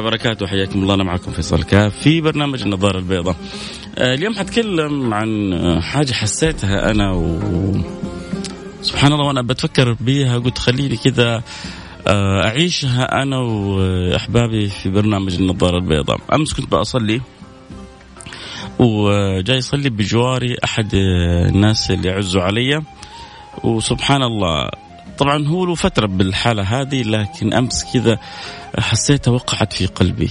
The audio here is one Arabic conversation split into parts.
الله وبركاته حياكم الله أنا معكم فيصل كاف في برنامج النظارة البيضاء. آه، اليوم حتكلم عن حاجة حسيتها أنا و سبحان الله وأنا بتفكر بيها قلت خليني كذا آه، أعيشها أنا وأحبابي في برنامج النظارة البيضاء. أمس كنت بأصلي وجاي يصلي بجواري أحد الناس اللي يعزوا علي. وسبحان الله طبعا هو له فترة بالحالة هذه لكن أمس كذا حسيتها وقعت في قلبي.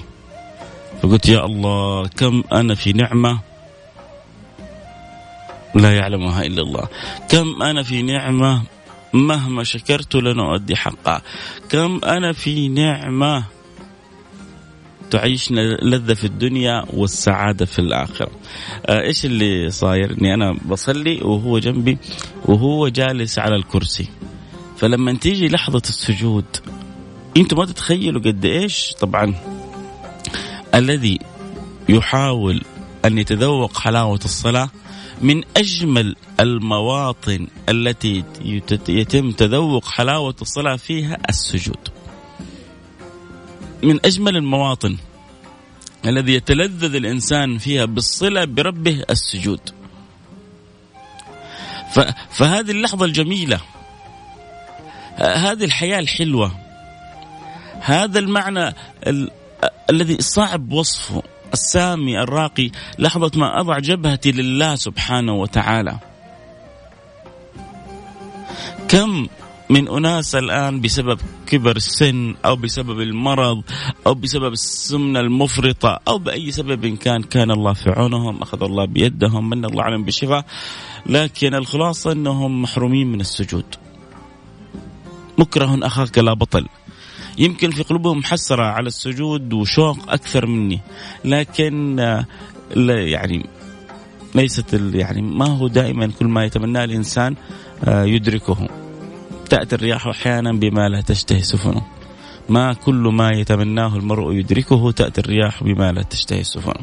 فقلت يا الله كم أنا في نعمة لا يعلمها إلا الله. كم أنا في نعمة مهما شكرت لن أؤدي حقها. كم أنا في نعمة تعيشنا لذة في الدنيا والسعادة في الآخرة. آه إيش اللي صاير أني أنا بصلي وهو جنبي وهو جالس على الكرسي. فلما تيجي لحظة السجود أنتم ما تتخيلوا قد إيش طبعا الذي يحاول أن يتذوق حلاوة الصلاة من أجمل المواطن التي يتم تذوق حلاوة الصلاة فيها السجود. من أجمل المواطن الذي يتلذذ الإنسان فيها بالصلة بربه السجود. فهذه اللحظة الجميلة هذه الحياة الحلوة. هذا المعنى ال... الذي صعب وصفه السامي الراقي لحظة ما أضع جبهتي لله سبحانه وتعالى. كم من أناس الآن بسبب كبر السن أو بسبب المرض أو بسبب السمنة المفرطة أو بأي سبب كان كان الله في عونهم أخذ الله بيدهم من الله عليهم بالشفاء لكن الخلاصة أنهم محرومين من السجود. مكره أخاك لا بطل. يمكن في قلوبهم حسرة على السجود وشوق أكثر مني لكن لا يعني ليست يعني ما هو دائما كل ما يتمناه الإنسان آه، يدركه. تأتي الرياح أحيانا بما لا تشتهي سفنه. ما كل ما يتمناه المرء يدركه تأتي الرياح بما لا تشتهي السفن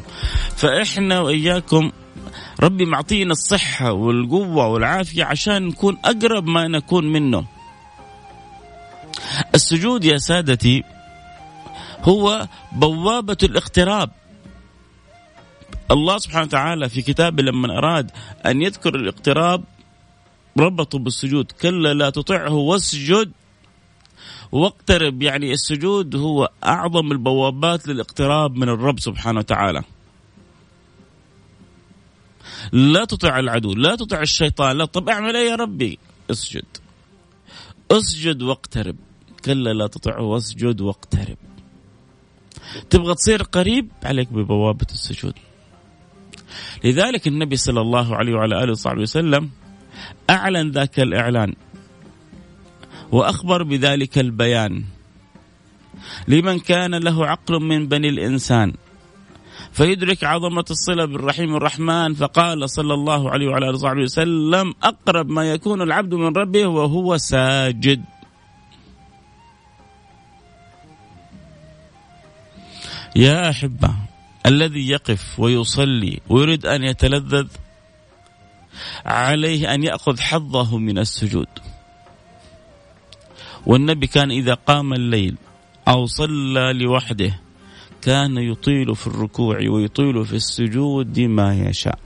فإحنا وإياكم ربي معطينا الصحة والقوة والعافية عشان نكون أقرب ما نكون منه. السجود يا سادتي هو بوابة الاقتراب. الله سبحانه وتعالى في كتابه لما أراد أن يذكر الاقتراب ربطه بالسجود. كلا لا تطعه واسجد واقترب. يعني السجود هو أعظم البوابات للاقتراب من الرب سبحانه وتعالى. لا تطع العدو لا تطع الشيطان لا طب اعمل إيه يا ربي؟ اسجد. اسجد واقترب. كلا لا تطعه واسجد واقترب. تبغى تصير قريب عليك ببوابة السجود. لذلك النبي صلى الله عليه وعلى آله وصحبه وسلم أعلن ذاك الإعلان وأخبر بذلك البيان. لمن كان له عقل من بني الإنسان فيدرك عظمة الصلة بالرحيم الرحمن فقال صلى الله عليه وعلى آله وصحبه وسلم أقرب ما يكون العبد من ربه وهو ساجد. يا أحبة الذي يقف ويصلي ويريد أن يتلذذ عليه أن يأخذ حظه من السجود. والنبي كان إذا قام الليل أو صلى لوحده كان يطيل في الركوع ويطيل في السجود ما يشاء.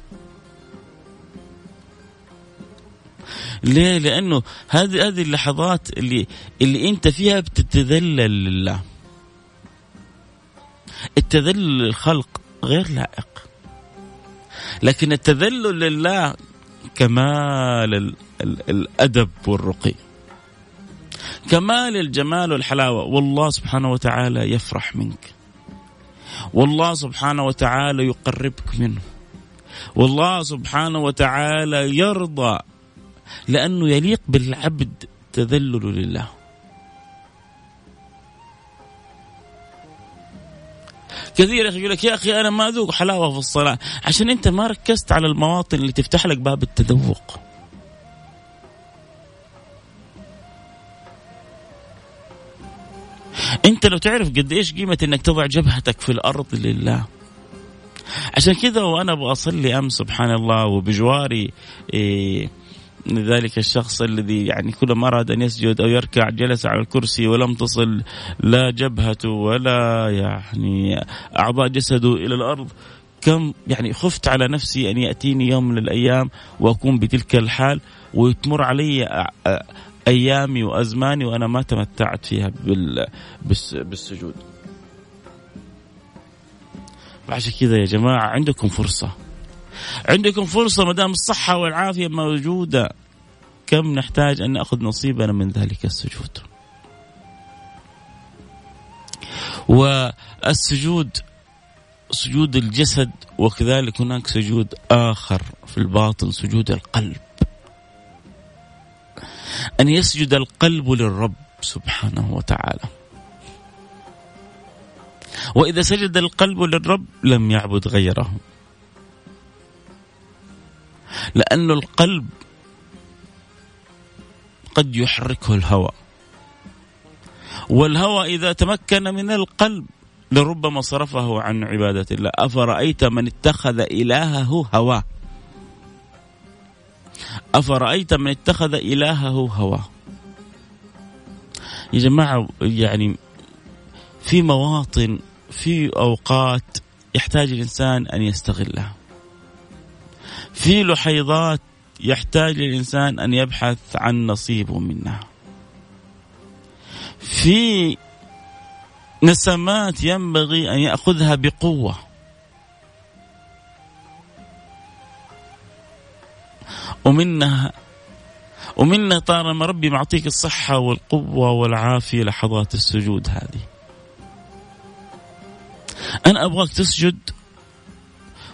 ليه؟ لأنه هذه هذه اللحظات اللي اللي أنت فيها بتتذلل لله. التذلل للخلق غير لائق. لكن التذلل لله كمال الأدب والرقي. كمال الجمال والحلاوة. والله سبحانه وتعالى يفرح منك. والله سبحانه وتعالى يقربك منه. والله سبحانه وتعالى يرضى. لأنه يليق بالعبد تذلل لله. كثير يا أخي يقول لك يا أخي أنا ما أذوق حلاوة في الصلاة. عشان أنت ما ركزت على المواطن اللي تفتح لك باب التذوق. أنت لو تعرف قد إيش قيمة إنك تضع جبهتك في الأرض لله. عشان كذا وأنا أبغى أصلي أمس سبحان الله وبجواري إيه ذلك الشخص الذي يعني كلما أراد أن يسجد أو يركع جلس على الكرسي ولم تصل لا جبهته ولا يعني أعضاء جسده إلى الأرض كم يعني خفت على نفسي أن يأتيني يوم من الأيام واكون بتلك الحال وتمر علي أيامي وأزماني وأنا ما تمتعت فيها بالسجود. فعشان كذا يا جماعة عندكم فرصة. عندكم فرصة ما دام الصحة والعافية موجودة كم نحتاج أن نأخذ نصيبنا من ذلك السجود. والسجود سجود الجسد وكذلك هناك سجود آخر في الباطن سجود القلب. أن يسجد القلب للرب سبحانه وتعالى وإذا سجد القلب للرب لم يعبد غيره لأن القلب قد يحركه الهوى. والهوى إذا تمكن من القلب لربما صرفه عن عبادة الله. أفرأيت من اتخذ إلهه هواه أفرأيت من اتخذ إلهه هواه يا جماعة يعني في مواطن في أوقات يحتاج الإنسان أن يستغلها في لحيضات يحتاج الإنسان أن يبحث عن نصيبه منها. في نسمات ينبغي أن يأخذها بقوة. ومنها ومنها طالما ربي معطيك الصحة والقوة والعافية لحظات السجود هذه. أنا أبغاك تسجد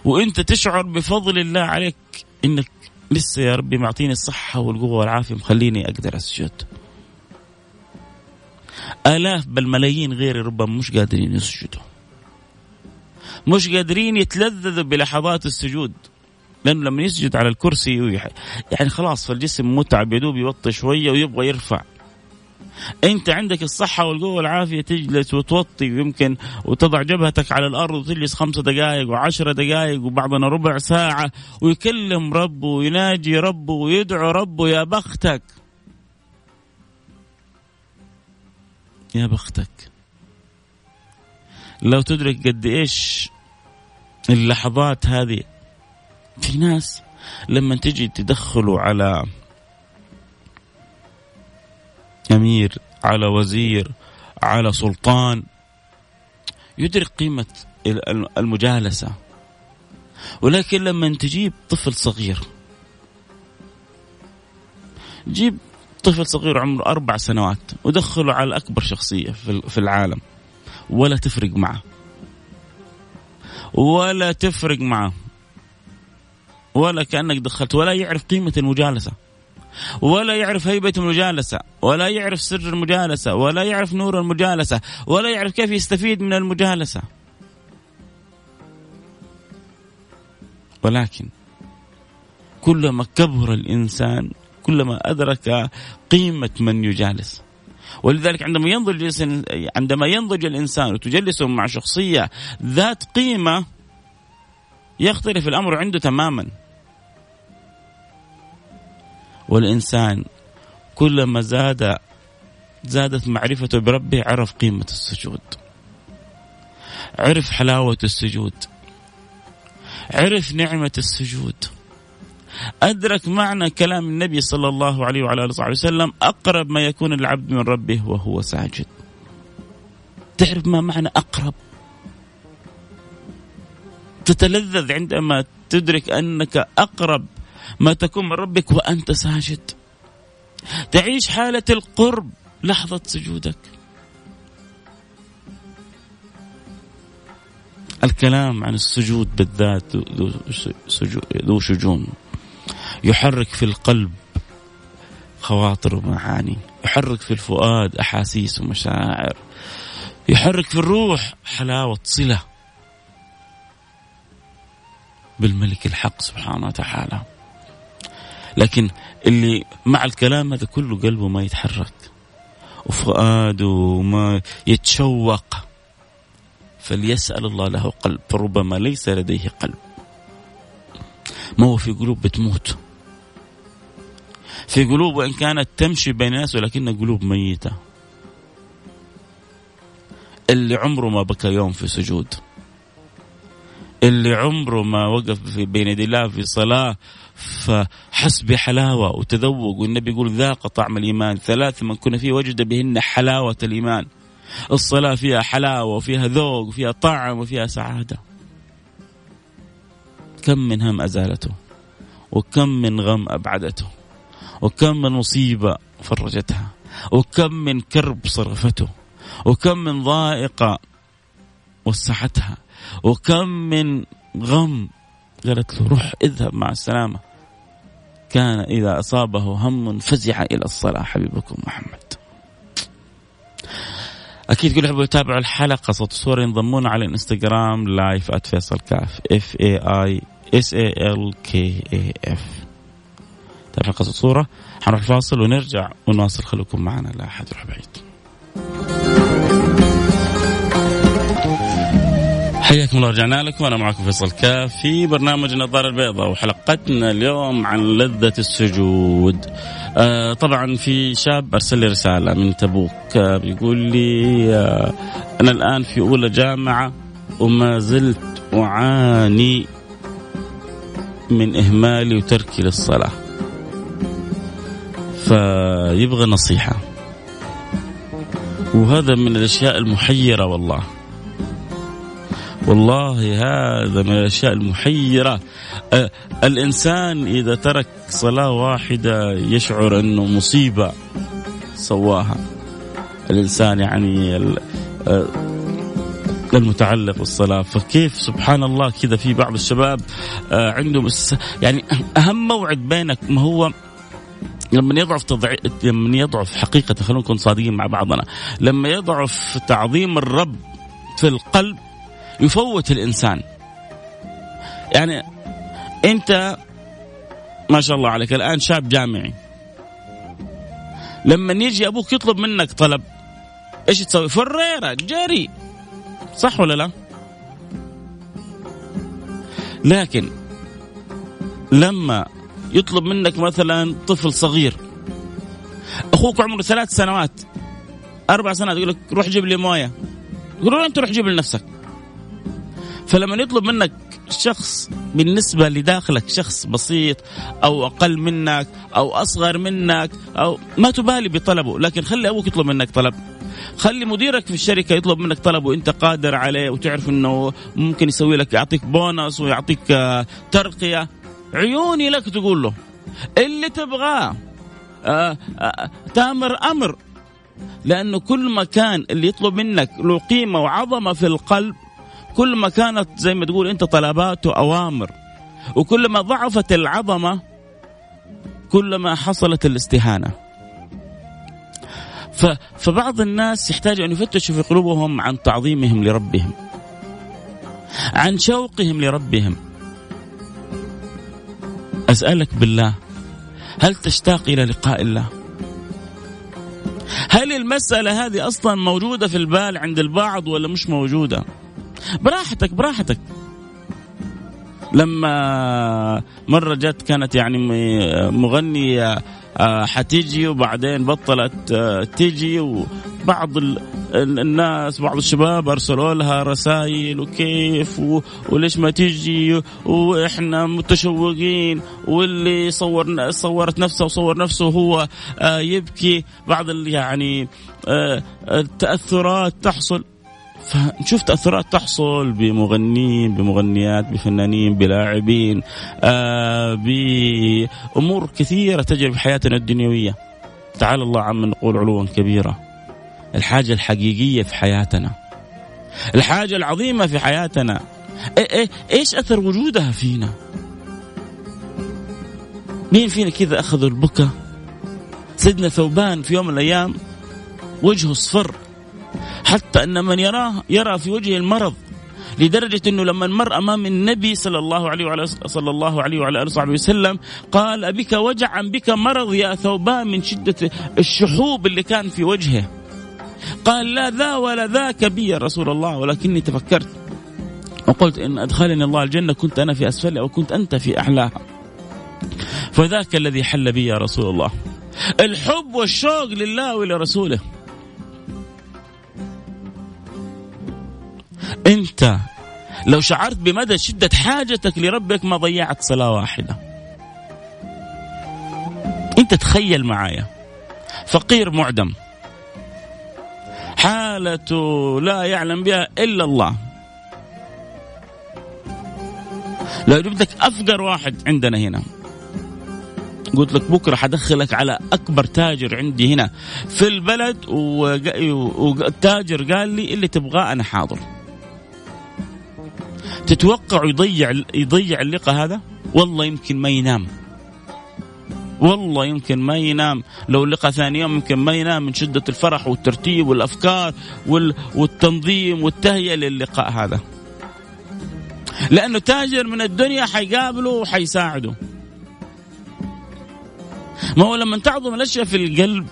وأنت تشعر بفضل الله عليك إنك لسه يا ربي معطيني الصحة والقوة والعافية مخليني أقدر أسجد. آلاف بل ملايين غيري ربما مش قادرين يسجدوا. مش قادرين يتلذذوا بلحظات السجود. لأنه لما يسجد على الكرسي يعني خلاص فالجسم متعب يدوب يوطي شوية ويبغى يرفع. انت عندك الصحة والقوة والعافية تجلس وتوطي ويمكن وتضع جبهتك على الأرض وتجلس خمسة دقائق وعشرة دقائق وبعضنا ربع ساعة ويكلم ربه ويناجي ربه ويدعو ربه يا بختك. يا بختك. لو تدرك قد إيش اللحظات هذه في ناس لما تجي تدخلوا على امير على وزير على سلطان يدرك قيمة المجالسة. ولكن لما تجيب طفل صغير جيب طفل صغير عمره أربع سنوات ودخله على أكبر شخصية في العالم ولا تفرق معه. ولا تفرق معه. ولا كأنك دخلت ولا يعرف قيمة المجالسة. ولا يعرف هيبة المجالسة ولا يعرف سر المجالسة ولا يعرف نور المجالسة ولا يعرف كيف يستفيد من المجالسة. ولكن كلما كبر الإنسان كلما أدرك قيمة من يجالس. ولذلك عندما ينضج عندما ينضج الإنسان وتجلسه مع شخصية ذات قيمة يختلف الأمر عنده تماما. والإنسان كلما زاد زادت معرفته بربه عرف قيمة السجود. عرف حلاوة السجود. عرف نعمة السجود. أدرك معنى كلام النبي صلى الله عليه وعلى آله وصحبه وسلم أقرب ما يكون العبد من ربه وهو ساجد. تعرف ما معنى أقرب؟ تتلذذ عندما تدرك أنك أقرب ما تكون من ربك وأنت ساجد. تعيش حالة القرب لحظة سجودك. الكلام عن السجود بالذات ذو شجون. يحرك في القلب خواطر ومعاني. يحرك في الفؤاد أحاسيس ومشاعر. يحرك في الروح حلاوة صلة. بالملك الحق سبحانه وتعالى. لكن اللي مع الكلام هذا كله قلبه ما يتحرك. وفؤاده ما يتشوق. فليسأل الله له قلب. فربما ليس لديه قلب. ما هو في قلوب بتموت. في قلوب وإن كانت تمشي بين الناس ولكنها قلوب ميتة. اللي عمره ما بكى يوم في سجود. اللي عمره ما وقف في بين يدي الله في صلاة فحس بحلاوة وتذوق. والنبي يقول ذاق طعم الإيمان. ثلاث من كنا فيه وجد بهن حلاوة الإيمان. الصلاة فيها حلاوة وفيها ذوق وفيها طعم وفيها سعادة. كم من هم أزالته؟ وكم من غم أبعدته؟ وكم من مصيبة فرجتها؟ وكم من كرب صرفته؟ وكم من ضائقة وسعتها؟ وكم من غم قالت له روح اذهب مع السلامة. كان إذا أصابه هم فزع إلى الصلاة حبيبكم محمد. أكيد كل يحبوا يتابعوا الحلقة صوت صوره ينضمون على الانستغرام live @فيصل كاف F A I S A L K A F تابع قصة صورة؟ حنروح فاصل ونرجع ونواصل خليكم معنا لا أحد يروح بعيد. حياكم الله رجعنا لكم وأنا معكم فيصل كاف في برنامج النظارة البيضاء وحلقتنا اليوم عن لذة السجود. آه طبعا في شاب أرسل لي رسالة من تبوك آه بيقول لي آه أنا الآن في أولى جامعة وما زلت أعاني من إهمالي وتركي للصلاة. فيبغى نصيحة. وهذا من الأشياء المحيرة والله. والله هذا من الأشياء المحيرة. أه الإنسان إذا ترك صلاة واحدة يشعر أنه مصيبة سواها. الإنسان يعني أه المتعلق بالصلاة. فكيف سبحان الله كذا في بعض الشباب آه عندهم يعني أهم موعد بينك ما هو لما يضعف تضع... لما يضعف حقيقة خلونا نكون صادقين مع بعضنا لما يضعف تعظيم الرب في القلب يفوت الإنسان. يعني أنت ما شاء الله عليك الآن شاب جامعي. لما يجي أبوك يطلب منك طلب إيش تسوي؟ فريرة جري. صح ولا لا؟ لكن لما يطلب منك مثلا طفل صغير أخوك عمره ثلاث سنوات أربع سنوات يقول لك روح جيب لي موية. يقول له أنت روح جيب لنفسك. فلما يطلب منك شخص بالنسبة لداخلك شخص بسيط أو أقل منك أو أصغر منك أو ما تبالي بطلبه لكن خلي أبوك يطلب منك طلب. خلي مديرك في الشركة يطلب منك طلب وأنت قادر عليه وتعرف أنه ممكن يسوي لك يعطيك بونص ويعطيك آه، ترقية. عيوني لك تقول له اللي تبغاه آه، آه، تامر أمر. لأنه كل ما كان اللي يطلب منك له قيمة وعظمة في القلب كل ما كانت زي ما تقول أنت طلباته اوامر وكل ما ضعفت العظمة كل ما حصلت الاستهانة. فبعض الناس يحتاج أن يفتشوا في قلوبهم عن تعظيمهم لربهم عن شوقهم لربهم. أسألك بالله هل تشتاق إلى لقاء الله؟ هل المسألة هذه أصلا موجودة في البال عند البعض ولا مش موجودة؟ براحتك براحتك. لما مرة جت كانت يعني مغنية آه، حتيجي وبعدين بطلت آه، تيجي وبعض الناس بعض الشباب أرسلوا لها رسائل وكيف وليش ما تيجي وإحنا متشوقين واللي صور صورت نفسه وصور نفسه وهو آه، يبكي. بعض يعني التأثرات تحصل. فنشوف تاثرات تحصل بمغنيين بمغنيات بفنانين بلاعبين آه بأمور كثيرة تجري في حياتنا الدنيوية. تعالى الله عما نقول علوا كبيرا الحاجة الحقيقية في حياتنا. الحاجة العظيمة في حياتنا. إيه إيه إيش أثر وجودها فينا؟ مين فينا كذا أخذوا البكا؟ سيدنا ثوبان في يوم من الأيام وجهه اصفر. حتى أن من يراه يرى في وجهه المرض لدرجة أنه لما مر أمام النبي صلى الله عليه وعلى صلى الله عليه وعلى آله وصحبه وسلم قال أبك وجع بك مرض يا ثوبان من شدة الشحوب اللي كان في وجهه. قال لا ذا ولا ذاك بي يا رسول الله ولكني تفكرت. وقلت إن أدخلني الله الجنة كنت أنا في أسفلها وكنت أنت في أعلاها فذاك الذي حل بي يا رسول الله. الحب والشوق لله ولرسوله. انت لو شعرت بمدى شدة حاجتك لربك ما ضيعت صلاة واحدة. انت تخيل معايا فقير معدم حالته لا يعلم بها إلا الله. لو جبتك أفقر واحد عندنا هنا قلت لك بكرة حدخلك على أكبر تاجر عندي هنا في البلد والتاجر قال لي اللي تبغاه أنا حاضر. تتوقع يضيع يضيع اللقاء هذا؟ والله يمكن ما ينام. والله يمكن ما ينام. لو لقى ثاني يوم يمكن ما ينام من شدة الفرح والترتيب والأفكار والتنظيم والتهيئة للقاء هذا. لأنه تاجر من الدنيا حيقابله وحيساعده. ما هو لما تعظم الأشياء في القلب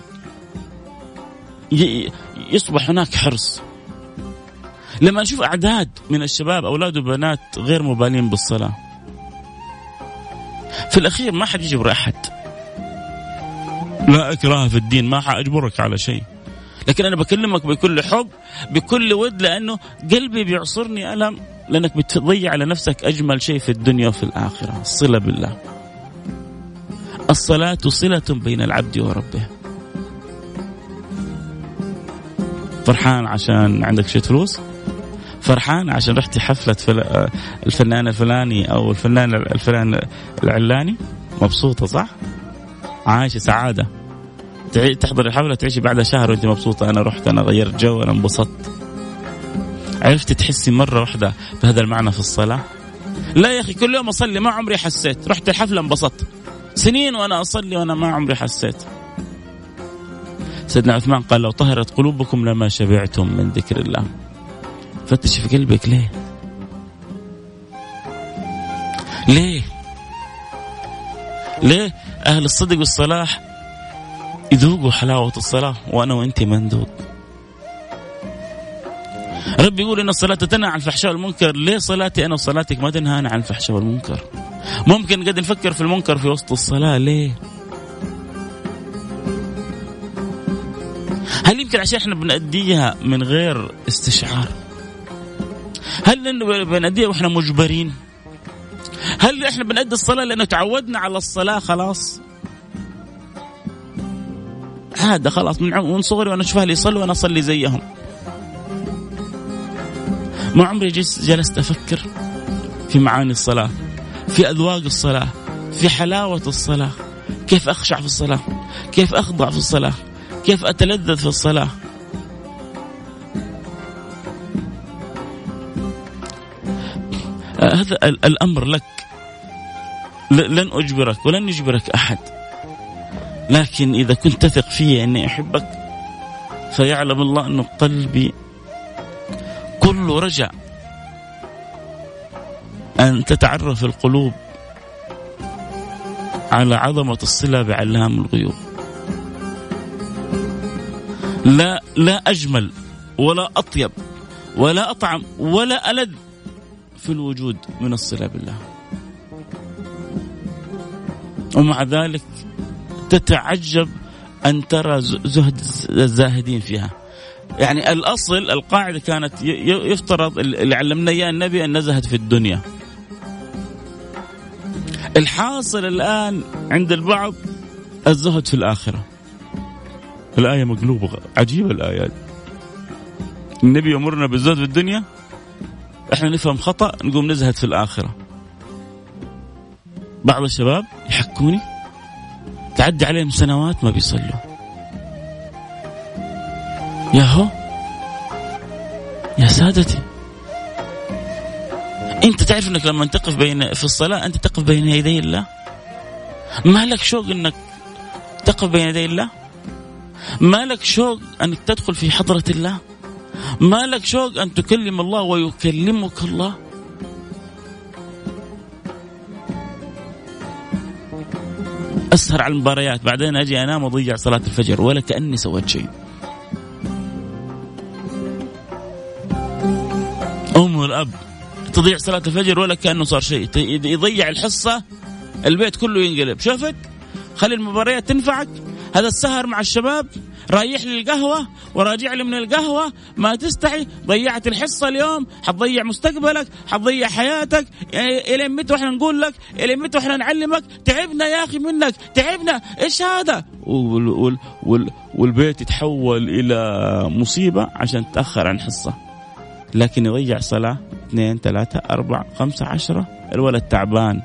يصبح هناك حرص. لما نشوف أعداد من الشباب أولاد وبنات غير مبالين بالصلاة. في الأخير ما حد يجبر أحد. لا إكراه في الدين ما حأجبرك على شيء. لكن أنا بكلمك بكل حب بكل ود لأنه قلبي بيعصرني ألم لأنك بتضيع على نفسك أجمل شيء في الدنيا وفي الآخرة الصلة بالله. الصلاة صلة بين العبد وربه. فرحان عشان عندك شوية فلوس فرحان عشان رحتي حفلة الفنان الفلاني أو الفنان الفلان العلاني؟ مبسوطة صح؟ عايشة سعادة. تحضر الحفلة تعيشي بعدها شهر وانت مبسوطة. أنا رحت أنا غيرت جو أنا انبسطت. عرفتي تحسي مرة واحدة بهذا المعنى في الصلاة؟ لا يا أخي كل يوم أصلي ما عمري حسيت. رحت الحفلة انبسطت. سنين وأنا أصلي وأنا ما عمري حسيت. سيدنا عثمان قال لو طهرت قلوبكم لما شبعتم من ذكر الله. فتش في قلبك ليه؟ ليه؟ ليه أهل الصدق والصلاح يذوقوا حلاوة الصلاة وأنا وأنت ما نذوق ربي يقول إن الصلاة تنهى عن الفحشاء والمنكر. ليه صلاتي أنا وصلاتك ما تنهانا عن الفحشاء والمنكر؟ ممكن قد نفكر في المنكر في وسط الصلاة ليه؟ هل يمكن عشان إحنا بنأديها من غير استشعار؟ هل بنأديها وإحنا مجبرين؟ هل إحنا بنأدي الصلاة لأنه تعودنا على الصلاة خلاص؟ عادة خلاص من من صغري وأنا أشوف أهلي يصلوا وأنا أصلي زيهم. ما عمري جلست أفكر في معاني الصلاة في أذواق الصلاة في حلاوة الصلاة كيف أخشع في الصلاة كيف أخضع في الصلاة كيف أتلذذ في الصلاة. هذا الأمر لك. لن أجبرك ولن يجبرك أحد. لكن إذا كنت تثق في أني أحبك فيعلم الله انه قلبي كله رجع. أن تتعرف القلوب على عظمة الصلة بعلام الغيوب. لا لا أجمل ولا أطيب ولا أطعم ولا ألذ. في الوجود من الصلة بالله. ومع ذلك تتعجب أن ترى زهد الزاهدين فيها. يعني الأصل القاعدة كانت يفترض اللي علمنا إياه النبي أن نزهد في الدنيا. الحاصل الآن عند البعض الزهد في الآخرة. الآية مقلوبة عجيبة الآيات النبي يأمرنا بالزهد في الدنيا إحنا نفهم خطأ نقوم نزهد في الآخرة. بعض الشباب يحكوني تعدي عليهم سنوات ما بيصلوا. ياهو يا سادتي. أنت تعرف إنك لما تقف بين في الصلاة أنت تقف بين يدي الله؟ ما لك شوق إنك تقف بين يدي الله؟ ما لك شوق أنك تدخل في حضرة الله؟ ما لك شوق أن تكلم الله ويكلمك الله؟ أسهر على المباريات بعدين أجي أنام واضيع صلاة الفجر ولا كأني سويت شيء. أم والاب تضيع صلاة الفجر ولا كأنه صار شيء؟ يضيع الحصة البيت كله ينقلب. شفت خلي المباريات تنفعك. هذا السهر مع الشباب رايح لي القهوة وراجع لي من القهوة ما تستحي ضيعت الحصة اليوم حتضيع مستقبلك حتضيع حياتك إلى متى وإحنا نقول لك إلى متى وإحنا نعلمك؟ تعبنا يا أخي منك تعبنا إيش هذا؟ وال وال وال والبيت يتحول إلى مصيبة عشان تأخر عن حصة. لكن يضيع صلاة اثنين ثلاثة أربعة خمسة عشرة. الولد تعبان.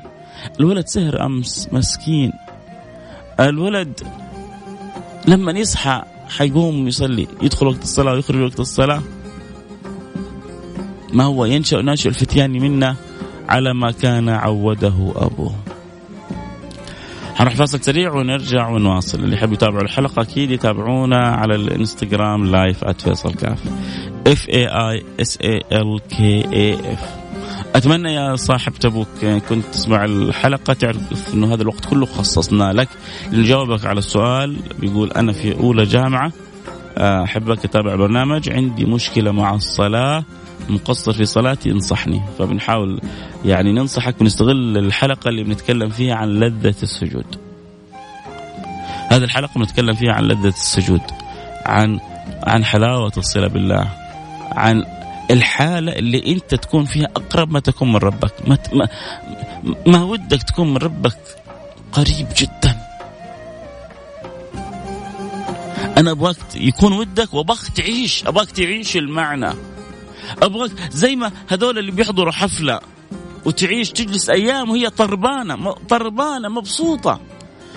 الولد سهر أمس مسكين. الولد لما يصحى حيقوم يصلي يدخل وقت الصلاة ويخرج وقت الصلاة. ما هو؟ ينشأ ناشئ الفتيان منا على ما كان عوده أبوه. حنروح فاصل سريع ونرجع ونواصل. اللي يحب يتابعوا الحلقة أكيد يتابعونا على الإنستغرام لايف @فيصل كاف. F A I S A L K A F أتمنى يا صاحب تبوك كنت تسمع الحلقة تعرف إنه هذا الوقت كله خصصنا لك لنجاوبك على السؤال بيقول أنا في أولى جامعة أحبك اتابع برنامج عندي مشكلة مع الصلاة مقصر في صلاتي انصحني. فبنحاول يعني ننصحك ونستغل الحلقة اللي بنتكلم فيها عن لذة السجود. هذه الحلقة بنتكلم فيها عن لذة السجود عن عن حلاوة الصلة بالله عن الحالة اللي أنت تكون فيها أقرب ما تكون من ربك. ما, ما, ما ودك تكون من ربك قريب جدا. أنا أبغاك يكون ودك وأبغاك تعيش أبغاك تعيش المعنى. أبغاك زي ما هذول اللي بيحضروا حفلة وتعيش تجلس أيام وهي طربانة طربانة مبسوطة.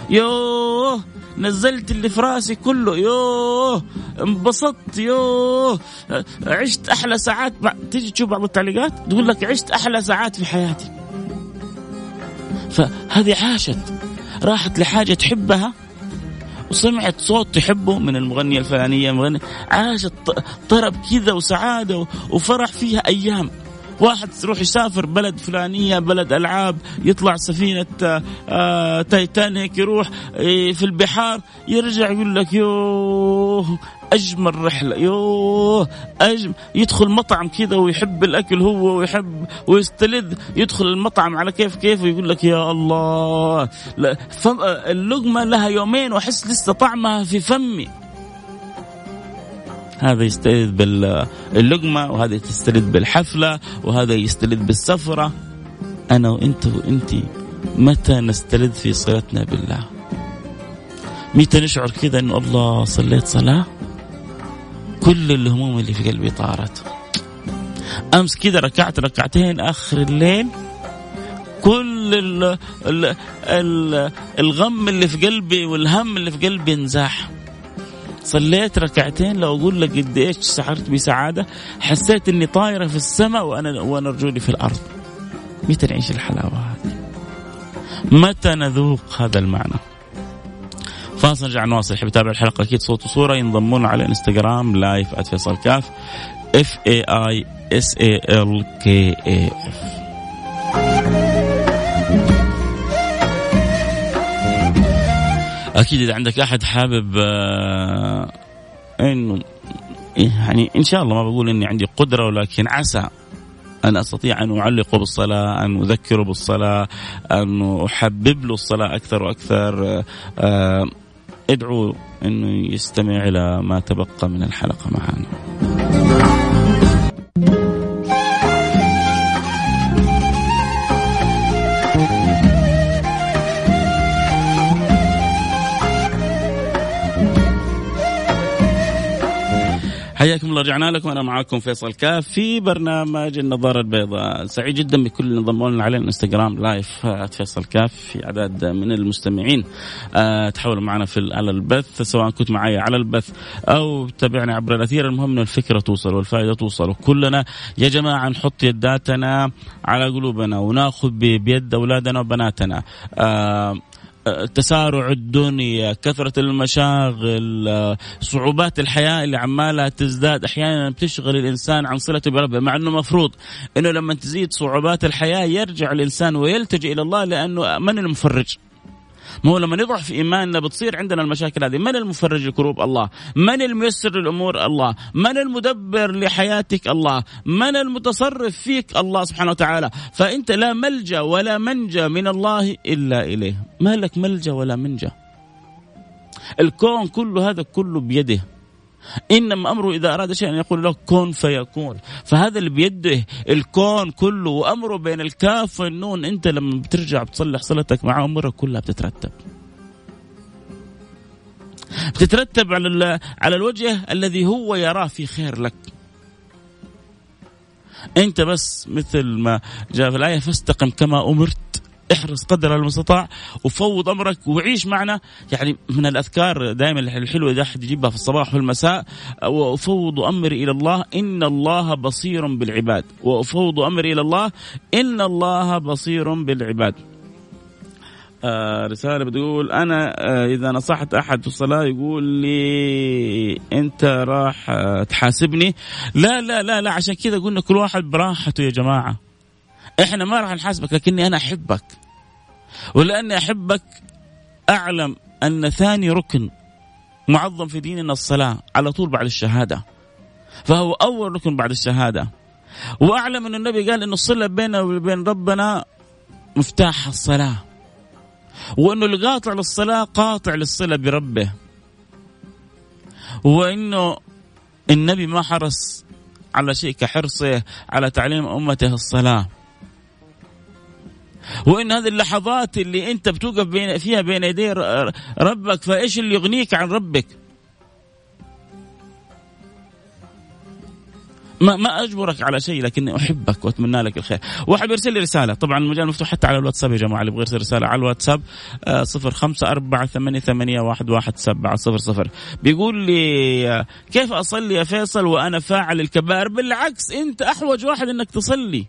يوه نزلت اللي في رأسي كله يوه انبسطت يوه. عشت أحلى ساعات تيجي تشوف بعض التعليقات؟ تقول لك عشت أحلى ساعات في حياتي. فهذه عاشت راحت لحاجة تحبها وسمعت صوت تحبه من المغنية الفلانية مغني عاشت طرب كذا وسعادة وفرح فيها أيام. واحد يروح يسافر بلد فلانية بلد ألعاب يطلع سفينة آه تايتانيك يروح آه في البحار يرجع يقول لك يوه أجمل رحلة يوه أجمل يدخل مطعم كذا ويحب الأكل هو ويحب ويستلذ يدخل المطعم على كيف كيف ويقول لك يا الله اللقمة لها يومين وأحس لسه طعمها في فمي. هذا يستلذ باللقمة وهذا تستلذ بالحفلة وهذا يستلذ بالسفرة. أنا وأنت وأنت متى نستلذ في صلتنا بالله؟ متى نشعر كذا أنه الله صليت صلاة؟ كل الهموم اللي في قلبي طارت. أمس كذا ركعت ركعتين آخر الليل. كل ال ال ال الغم اللي في قلبي والهم اللي في قلبي انزاح. صليت ركعتين لو أقول لك قد إيش شعرت بسعادة. حسيت إني طايرة في السماء وأنا وأنا رجولي في الأرض. متى نعيش الحلاوه هذه متى نذوق هذا المعنى؟ فاصل نرجع نواصل. يحب يتابع الحلقة. أكيد صوت وصورة ينضمون على إنستغرام live @فيصل كاف. F A I S A L K A F أكيد إذا عندك أحد حابب آه انه يعني إن شاء الله ما بقول إني عندي قدرة ولكن عسى أن أستطيع أن أعلقه بالصلاة أن أذكره بالصلاة أن أحبب له الصلاة أكثر وأكثر. آه أدعو أنه يستمع إلى ما تبقى من الحلقة معنا حياكم الله رجعنا لكم. أنا معاكم فيصل كاف في برنامج النظارة البيضاء. سعيد جدا بكل اللي انضموا لنا على الإنستغرام لايف فيصل كاف في اعداد من المستمعين أه تحولوا معنا في على البث سواء كنت معي على البث أو تابعني عبر الأثير. المهم ان الفكرة توصل والفائدة توصل وكلنا يا جماعة نحط يداتنا على قلوبنا وناخذ بيد أولادنا وبناتنا. أه تسارع الدنيا كثرة المشاغل صعوبات الحياة اللي عمالها تزداد. أحيانا بتشغل الإنسان عن صلته بربه مع أنه مفروض أنه لما تزيد صعوبات الحياة يرجع الإنسان ويلتجئ إلى الله لأنه من المفرج؟ ما هو لما نضعف إيماننا بتصير عندنا المشاكل هذه. من المفرج الكروب الله؟ من الميسر الأمور الله؟ من المدبر لحياتك الله؟ من المتصرف فيك الله سبحانه وتعالى؟ فأنت لا ملجأ ولا منجأ من الله إلا إليه. ما لك ملجأ ولا منجأ. الكون كله هذا كله بيده. إنما أمره إذا أراد شيئا يقول له كن فيكون. فهذا اللي بيده الكون كله وأمره بين الكاف والنون. أنت لما بترجع بتصلح صلتك مع أمورك كلها بتترتب. بتترتب على على الوجه الذي هو يراه في خير لك. أنت بس مثل ما جاء في الآية فاستقم كما أمرت. احرص قدر المستطاع وفوض أمرك وعيش معنا. يعني من الأذكار دائما الحلوة إذا أحد يجيبها في الصباح والمساء وأفوض أمري إلى الله إن الله بصير بالعباد. وأفوض أمري إلى الله إن الله بصير بالعباد. آه رسالة بتقول أنا آه إذا نصحت أحد في الصلاة يقول لي أنت راح آه تحاسبني. لا لا لا لا عشان كذا قلنا كل واحد براحته يا جماعة. إحنا ما راح نحاسبك لكني أنا أحبك. ولأني أحبك أعلم أن ثاني ركن معظم في ديننا الصلاة على طول بعد الشهادة. فهو أول ركن بعد الشهادة. وأعلم أن النبي قال إن الصله بيننا وبين ربنا مفتاح الصلاة. وانه القاطع للصلاة قاطع للصله بربه. وإنه النبي ما حرص على شيء كحرصه على تعليم أمته الصلاة. وإن هذه اللحظات اللي أنت بتوقف بين فيها بين يدي ربك فإيش اللي يغنيك عن ربك؟ ما ما أجبرك على شيء لكني أحبك وأتمنى لك الخير. واحد يرسل لي رسالة طبعا المجال مفتوح حتى على الواتساب يا جماعة اللي يبغى يرسل رسالة على الواتساب آه، صفر خمسة أربعة ثمانية, ثمانية واحد, واحد سبعة صفر صفر بيقول لي آه، كيف أصلي يا فيصل وأنا فاعل الكبائر بالعكس أنت أحوج واحد أنك تصلي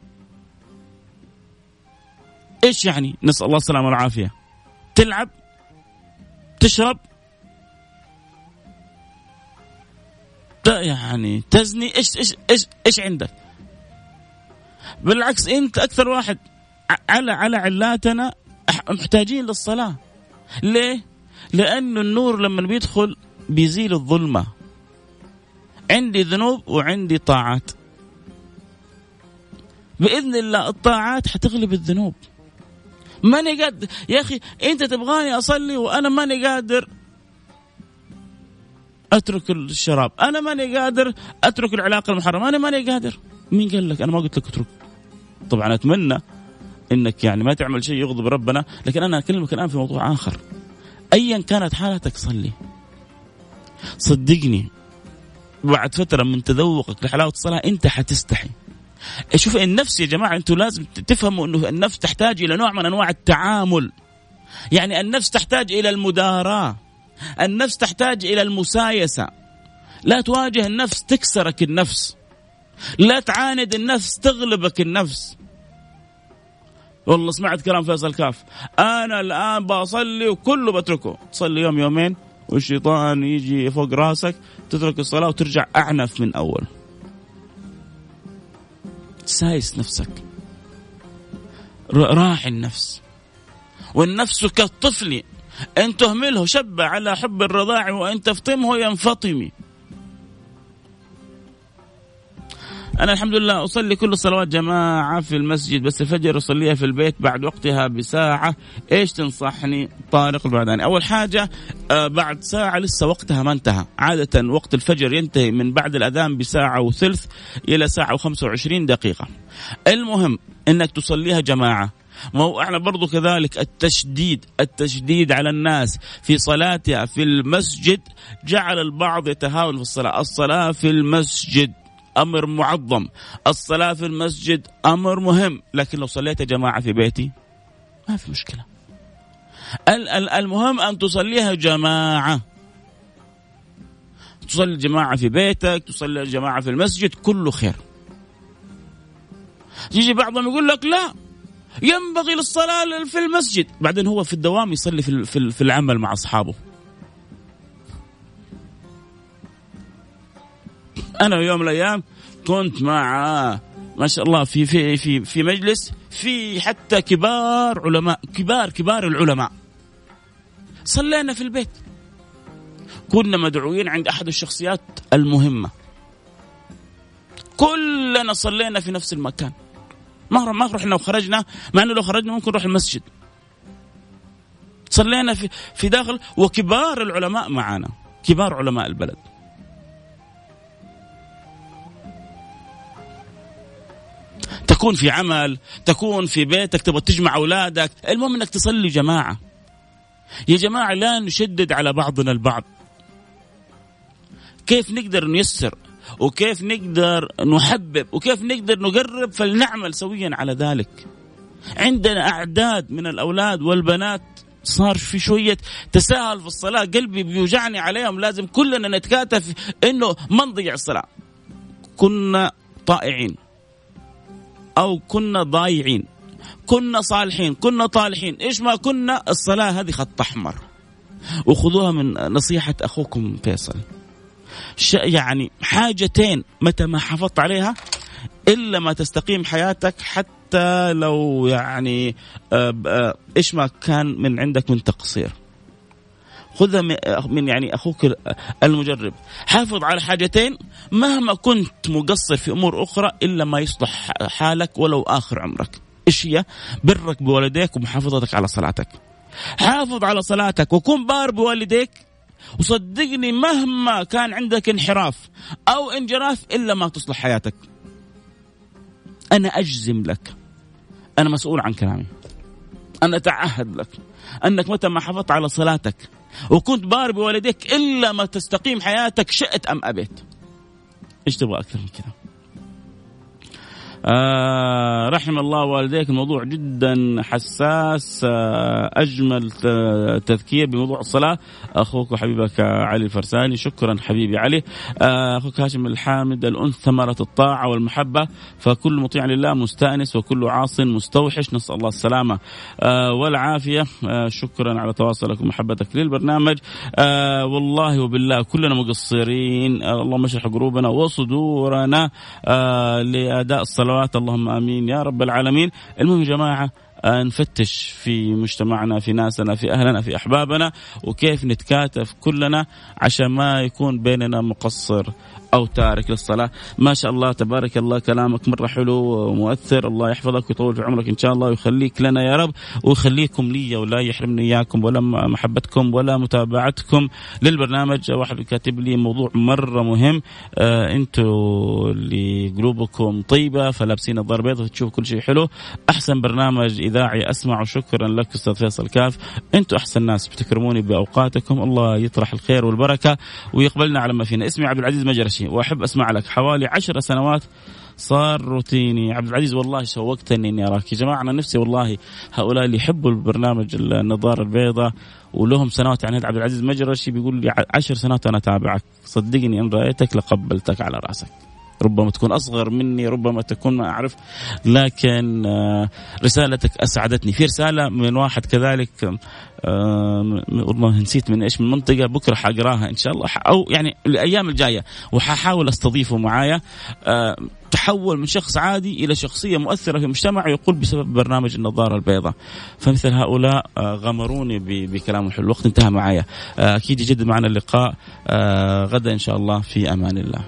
إيش يعني؟ نسأل الله السلامة والعافية. تلعب؟ تشرب؟ يعني تزني؟ إيش إيش إيش إيش عندك؟ بالعكس أنت أكثر واحد على على علاتنا محتاجين للصلاة. ليه؟ لأنه النور لما بيدخل بيزيل الظلمة. عندي ذنوب وعندي طاعات. بإذن الله الطاعات حتغلب الذنوب. ماني قادر. يا أخي أنت تبغاني أصلي وأنا ماني قادر أترك الشراب. أنا ماني قادر أترك العلاقة المحرمة. أنا ماني قادر. مين قال لك؟ أنا ما قلت لك أترك. طبعا أتمنى إنك يعني ما تعمل شيء يغضب ربنا لكن أنا أكلمك الآن في موضوع آخر. ايا كانت حالتك صلي. صدقني بعد فترة من تذوقك لحلاوة الصلاة أنت حتستحي. شوف النفس يا جماعة أنتم لازم تفهموا إنه النفس تحتاج إلى نوع من أنواع التعامل. يعني النفس تحتاج إلى المداراة. النفس تحتاج إلى المسايسة. لا تواجه النفس تكسرك النفس. لا تعاند النفس تغلبك النفس. والله سمعت كلام فيصل كاف. أنا الآن بصلي وكله بتركه. تصلي يوم يومين والشيطان يجي فوق راسك تترك الصلاة وترجع أعنف من أول. سايس نفسك. راعي النفس. والنفس كالطفل إن تهمله شب على حب الرضاع وإن تفطمه ينفطم. أنا الحمد لله أصلي كل الصلوات جماعة في المسجد بس الفجر أصليها في البيت بعد وقتها بساعة. إيش تنصحني؟ طارق البعداني. أول حاجة آه بعد ساعة لسه وقتها ما انتهى. عادة وقت الفجر ينتهي من بعد الأذان بساعة وثلث إلى ساعة وخمسة وعشرين دقيقة. المهم أنك تصليها جماعة. ما هو إحنا برضو كذلك التشديد التشديد على الناس. في صلاتها في المسجد جعل البعض يتهاون في الصلاة. الصلاة في المسجد. أمر معظم. الصلاة في المسجد أمر مهم. لكن لو صليت جماعة في بيتي ما في مشكلة. المهم أن تصليها جماعة. تصلي الجماعة في بيتك تصلي الجماعة في المسجد كله خير. يجي بعضهم يقول لك لا ينبغي للصلاة في المسجد. بعدين هو في الدوام يصلي في, في العمل مع أصحابه. أنا يوم من الأيام كنت مع ما شاء الله في في في في مجلس في حتى كبار علماء كبار كبار العلماء. صلينا في البيت. كنا مدعوين عند أحد الشخصيات المهمة. كلنا صلينا في نفس المكان. ما ما رحنا وخرجنا مع إنه لو خرجنا ممكن نروح المسجد. صلينا في في داخل وكبار العلماء معنا. كبار علماء البلد. تكون في عمل تكون في بيتك تبغى تجمع أولادك. المهم إنك تصلي جماعة يا جماعة لا نشدد على بعضنا البعض. كيف نقدر نيسر؟ وكيف نقدر نحبب؟ وكيف نقدر نقرب؟ فلنعمل سويا على ذلك. عندنا أعداد من الأولاد والبنات. صار في شوية تساهل في الصلاة. قلبي بيوجعني عليهم. لازم كلنا نتكاتف إنه ما نضيع الصلاة. كنا طائعين. أو كنا ضايعين كنا صالحين كنا طالحين. إيش ما كنا الصلاة هذه خط أحمر. وخذوها من نصيحة أخوكم فيصل. يعني حاجتين متى ما حافظت عليها إلا ما تستقيم حياتك حتى لو يعني آه، آه، إيش ما كان من عندك من تقصير. خذها من يعني أخوك المجرب. حافظ على حاجتين. مهما كنت مقصر في أمور أخرى إلا ما يصلح حالك ولو آخر عمرك. إيش هي؟ برك بوالديك ومحافظتك على صلاتك. حافظ على صلاتك وكن بار بوالديك. وصدقني مهما كان عندك انحراف أو انجراف إلا ما تصلح حياتك. أنا أجزم لك. أنا مسؤول عن كلامي. أنا أتعهد لك. أنك متى ما حافظت على صلاتك وكنت بار بوالديك إلا ما تستقيم حياتك شئت أم أبيت. إيش تبغى أكثر من كذا آه رحم الله والديك. الموضوع جدا حساس. آه أجمل تذكير بموضوع الصلاة. أخوك وحبيبك علي الفرساني. شكرا حبيبي علي. آه أخوك هاشم الحامد الأنثى ثمره الطاعة والمحبة. فكل مطيع لله مستأنس وكل عاص مستوحش. نسأل الله السلامة. والعافية. آه شكرا على تواصلك ومحبتك للبرنامج. والله وبالله كلنا مقصرين. اللهم اشرح قلوبنا وصدورنا. لأداء الصلاة الصلوات. اللهم آمين. يا رب العالمين. المهم يا جماعة آه، نفتش في مجتمعنا في ناسنا في أهلنا في أحبابنا وكيف نتكاتف كلنا عشان ما يكون بيننا مقصر. أو تارك للصلاة. ما شاء الله تبارك الله كلامك مرة حلو ومؤثر. الله يحفظك ويطول في عمرك إن شاء الله ويخليك لنا يا رب ويخليكم لي ولا يحرمني إياكم ولا محبتكم ولا متابعتكم للبرنامج. واحد كاتب لي موضوع مرة مهم. آه أنتم اللي قلوبكم طيبة فلابسين الضرب بيضة تشوف كل شيء حلو. أحسن برنامج إذاعي اسمع وشكرا لك أستاذ فيصل كاف. أنتم أحسن ناس بتكرموني بأوقاتكم. الله يطرح الخير والبركة ويقبلنا على ما فينا. اسمي عبد العزيز مجرشي. وأحب أسمع لك. حوالي عشر سنوات صار روتيني. عبد العزيز والله شوقتني إني أراك. يا جماعة أنا نفسي والله هؤلاء اللي يحبوا البرنامج النظارة البيضاء ولهم سنوات يعني عبد العزيز مجرشي بيقول لي عشر سنوات أنا أتابعك. صدقني إن رأيتك لقبلتك على رأسك. ربما تكون أصغر مني ربما تكون ما أعرف. لكن آه، رسالتك أسعدتني. في رسالة من واحد كذلك ربما نسيت من إيش من منطقة بكرة حقراها إن شاء الله. أو يعني الأيام الجاية وححاول أستضيفه معايا. آه، تحول من شخص عادي إلى شخصية مؤثرة في المجتمع يقول بسبب برنامج النظارة البيضاء. فمثل هؤلاء آه، غمروني بكلام الحلو الوقت انتهى معايا. أكيد يجدد معنا اللقاء غدا إن شاء الله. في أمان الله.